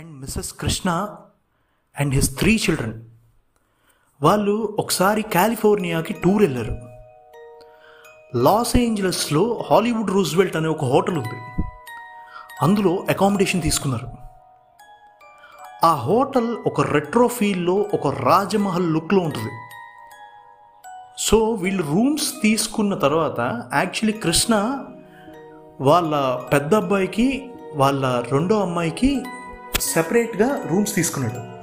And Mrs Krishna and his three children. వాళ్ళు ఒకసారి కాలిఫోర్నియాకి టూర్ వెళ్ళారు. లాస్ ఏంజలస్లో హాలీవుడ్ రూజ్వెల్ట్ అనే ఒక హోటల్ ఉంది. అందులో అకామిడేషన్ తీసుకున్నారు. ఆ హోటల్ ఒక రెట్రో ఫీల్లో ఒక రాజమహల్ లుక్లో ఉంటుంది. సో వీళ్ళు రూమ్స్ తీసుకున్న తర్వాత యాక్చువల్లీ కృష్ణ వాళ్ళ పెద్ద అబ్బాయికి వాళ్ళ రెండో అమ్మాయికి సెపరేట్గా రూమ్స్ తీసుకున్నాడు.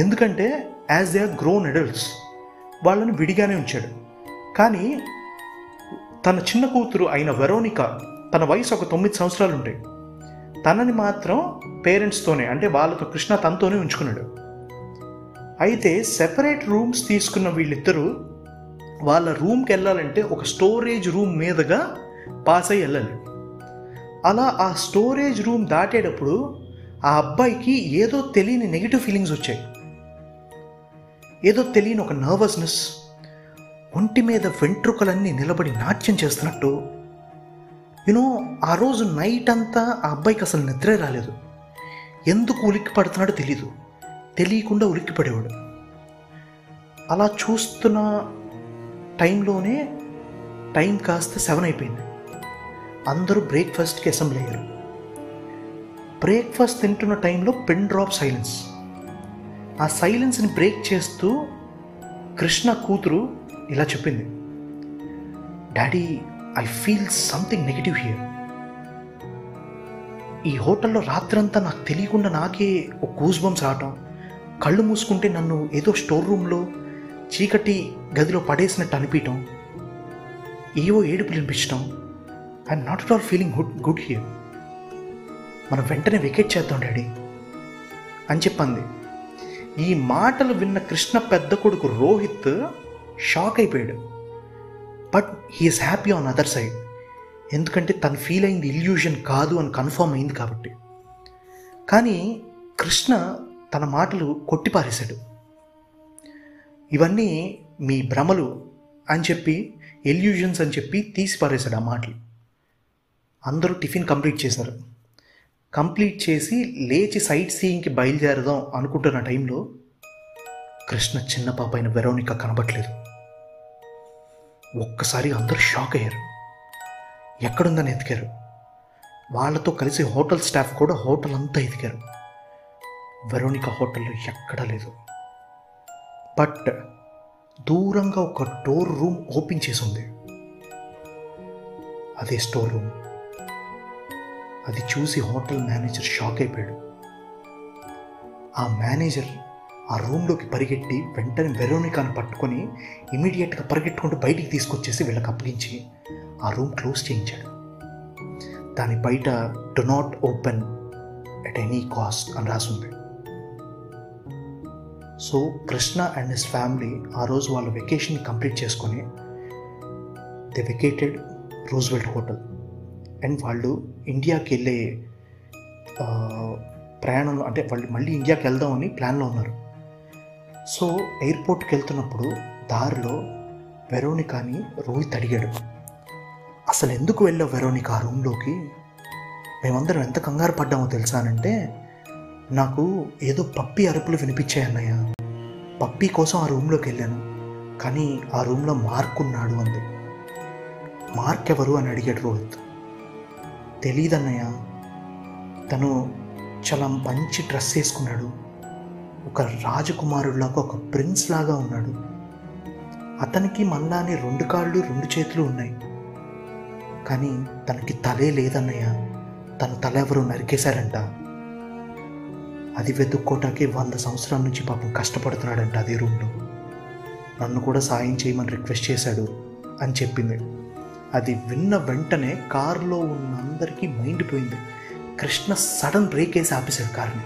ఎందుకంటే as they are grown adults వాళ్ళని విడిగానే ఉంచాడు. కానీ తన చిన్న కూతురు అయిన వెరోనిక తన వయసు ఒక తొమ్మిది సంవత్సరాలు ఉంటాయి తనని మాత్రం పేరెంట్స్తోనే అంటే వాళ్ళతో కృష్ణ తనతోనే ఉంచుకున్నాడు. అయితే సెపరేట్ రూమ్స్ తీసుకున్న వీళ్ళిద్దరూ వాళ్ళ రూమ్కి వెళ్ళాలంటే ఒక స్టోరేజ్ రూమ్ మీదుగా పాస్ అయ్యి వెళ్ళాలి. అలా ఆ స్టోరేజ్ రూమ్ దాటేటప్పుడు ఆ అబ్బాయికి ఏదో తెలియని నెగిటివ్ ఫీలింగ్స్ వచ్చాయి. ఏదో తెలియని ఒక నర్వస్నెస్ ఒంటి మీద వెంట్రుకలన్నీ నిలబడి నాట్యం చేస్తున్నట్టు. యూనో ఆ రోజు నైట్ అంతా ఆ అబ్బాయికి అసలు నిద్రే రాలేదు. ఎందుకు ఉలిక్కి పడుతున్నాడో తెలీదు. తెలియకుండా ఉలిక్కి పడేవాడు. అలా చూస్తున్న టైంలోనే టైం కాస్త సెవెన్ అయిపోయింది. అందరూ బ్రేక్ఫాస్ట్కి అసెంబ్లీ అయ్యారు. బ్రేక్ఫాస్ట్ తింటున్న టైంలో పెన్ డ్రాప్ సైలెన్స్. ఆ సైలెన్స్ని బ్రేక్ చేస్తూ కృష్ణ కూతురు ఇలా చెప్పింది. Daddy I feel something negative here. ఈ హోటల్లో రాత్రంతా నాకు తెలియకుండా నాకే ఒక గూస్ బంప్స్ రావటం కళ్ళు మూసుకుంటే నన్ను ఏదో స్టోర్ రూమ్లో చీకటి గదిలో పడేసినట్టు అనిపించటం ఏవో ఏడుపులు వినిపించడం I'm not at all feeling good good here. మనం వెంటనే వికెట్ చేద్దాం డాడీ అని చెప్పింది. ఈ మాటలు విన్న కృష్ణ పెద్ద కొడుకు రోహిత్ షాక్ అయిపోయాడు. But he's happy on other side ఎందుకంటే తను ఫీల్ అయింది ఇల్యూషన్ కాదు అని కన్ఫర్మ్ అయింది కాబట్టి. కానీ కృష్ణ తన మాటలు కొట్టిపారేశాడు. ఇవన్నీ మీ భ్రమలు అని చెప్పి ఎల్యూజన్స్ అని చెప్పి తీసిపారేశాడు ఆ మాటలు. అందరూ టిఫిన్ కంప్లీట్ చేశారు. కంప్లీట్ చేసి లేచి సైట్ సీయింగ్కి బయలుదేరదాం అనుకుంటున్న టైంలో కృష్ణ చిన్న పాప అయిన వెరోనిక కనబట్లేదు ఒక్కసారి అందరూ షాక్ అయ్యారు. ఎక్కడుందని ఎతికారు. వాళ్ళతో కలిసి హోటల్ స్టాఫ్ కూడా హోటల్ అంతా ఎతికారు. వెరోనిక హోటల్లో ఎక్కడా లేదు. బట్ దూరంగా ఒక డోర్ రూమ్ ఓపెన్ చేసి ఉంది. అదే స్టోర్ రూమ్. అది చూసి హోటల్ మేనేజర్ షాక్ అయిపోయాడు. ఆ మేనేజర్ ఆ రూమ్లోకి పరిగెట్టి వెంటనే వెరోనికాను పట్టుకొని ఇమీడియట్గా పరిగెట్టుకుంటూ బయటికి తీసుకొచ్చేసి వీళ్ళకి అప్పగించి ఆ రూమ్ క్లోజ్ చేయించాడు. దాని బయట do not open at any cost అని రాసింది so Krishna and his family ఆ రోజు వాళ్ళ వెకేషన్ కంప్లీట్ చేసుకొని they vacated Roosevelt hotel. And వాళ్ళు ఇండియాకి వెళ్ళే ప్రయాణంలో అంటే వాళ్ళు మళ్ళీ ఇండియాకి వెళ్దామని ప్లాన్లో ఉన్నారు. సో ఎయిర్పోర్ట్కి వెళ్తున్నప్పుడు దారిలో వెరోనికాని రోహిత్ అడిగాడు. అసలు ఎందుకు వెళ్ళావు వెరోనిక ఆ రూమ్లోకి? మేమందరం ఎంత కంగారు పడ్డామో తెలుసానంటే నాకు ఏదో పప్పి అరుపులు వినిపించాయన్నయ్య పప్పి కోసం ఆ రూమ్లోకి వెళ్ళాను. కానీ ఆ రూమ్లో మార్క్ ఉన్నాడు అంది. మార్క్ ఎవరు అని అడిగాడు రోహిత్. తెలీదన్నయ్య. తను చాలా మంచి డ్రెస్ వేసుకున్నాడు. ఒక రాజకుమారుడిలాగా ఒక ప్రిన్స్ లాగా ఉన్నాడు. అతనికి మళ్ళానే రెండు కాళ్ళు రెండు చేతులు ఉన్నాయి. కానీ తనకి తలే లేదన్నయ్య. తన తల ఎవరో నరికేశారంట. అది వెతుక్కోటానికి వంద సంవత్సరాల నుంచి పాపం కష్టపడుతున్నాడంట అదే రూమ్లో. నన్ను కూడా సాయం చేయమని రిక్వెస్ట్ చేశాడు అని చెప్పింది. అది విన్న వెంటనే కారులో ఉన్న అందరికీ మైండ్ పోయింది. కృష్ణ సడన్ బ్రేక్ వేసి ఆపేశాడు కార్ని.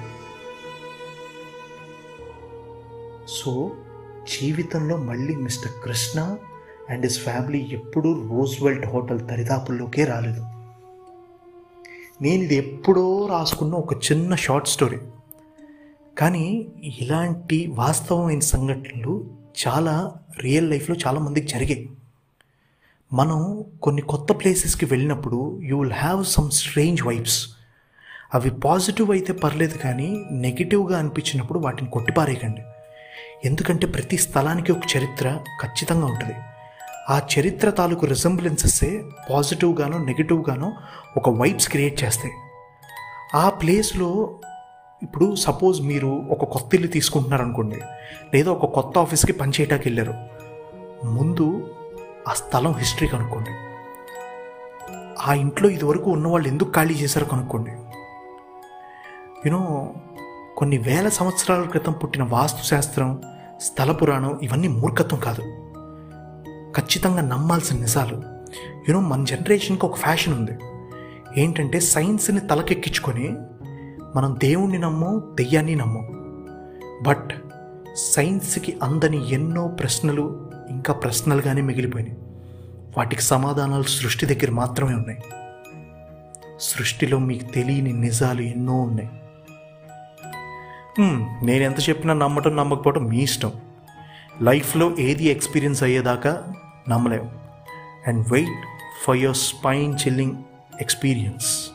సో జీవితంలో మళ్ళీ Mr Krishna and his family ఎప్పుడూ రోజ్వెల్ట్ హోటల్ దరిదాపుల్లోకే రాలేదు. నేను ఇది ఎప్పుడో రాసుకున్న ఒక చిన్న షార్ట్ స్టోరీ. కానీ ఇలాంటి వాస్తవమైన సంఘటనలు చాలా రియల్ లైఫ్లో చాలామందికి జరిగాయి. మనం కొన్ని కొత్త ప్లేసెస్కి వెళ్ళినప్పుడు you will have some strange vibes అవి పాజిటివ్ అయితే పర్లేదు కానీ నెగిటివ్గా అనిపించినప్పుడు వాటిని కొట్టిపారేయకండి. ఎందుకంటే ప్రతి స్థలానికి ఒక చరిత్ర ఖచ్చితంగా ఉంటుంది. ఆ చరిత్ర తాలూకు రిజంబ్లెన్సెస్సే పాజిటివ్గానో నెగిటివ్గానో ఒక వైబ్స్ క్రియేట్ చేస్తాయి. ఆ ప్లేస్లో ఇప్పుడు సపోజ్ మీరు ఒక కొత్త ఇల్లు తీసుకుంటున్నారు అనుకోండి లేదా ఒక కొత్త ఆఫీస్కి పనిచేయటానికి వెళ్ళారు. ముందు ఆ స్థలం హిస్టరీ కనుక్కోండి. ఆ ఇంట్లో ఇదివరకు ఉన్న వాళ్ళు ఎందుకు ఖాళీ చేశారో కనుక్కోండి. యూనో కొన్ని వేల సంవత్సరాల క్రితం పుట్టిన వాస్తు శాస్త్రం స్థల పురాణం ఇవన్నీ మూర్ఖత్వం కాదు. ఖచ్చితంగా నమ్మాల్సిన నిజాలు. యూనో మన జనరేషన్కి ఒక ఫ్యాషన్ ఉంది. ఏంటంటే సైన్స్ని తలకెక్కించుకొని మనం దేవుణ్ణి నమ్మం దెయ్యాన్ని నమ్మం. బట్ సైన్స్కి అందని ఎన్నో ప్రశ్నలు ఇంకా ప్రశ్నలుగానే మిగిలిపోయినాయి. వాటికి సమాధానాలు సృష్టి దగ్గర మాత్రమే ఉన్నాయి. సృష్టిలో మీకు తెలియని నిజాలు ఎన్నో ఉన్నాయి. నేను ఎంత చెప్పినా నమ్మటం నమ్మకపోవటం మీ ఇష్టం. లైఫ్లో ఏది ఎక్స్పీరియన్స్ అయ్యేదాకా నమ్మలేము and wait for your spine chilling experience.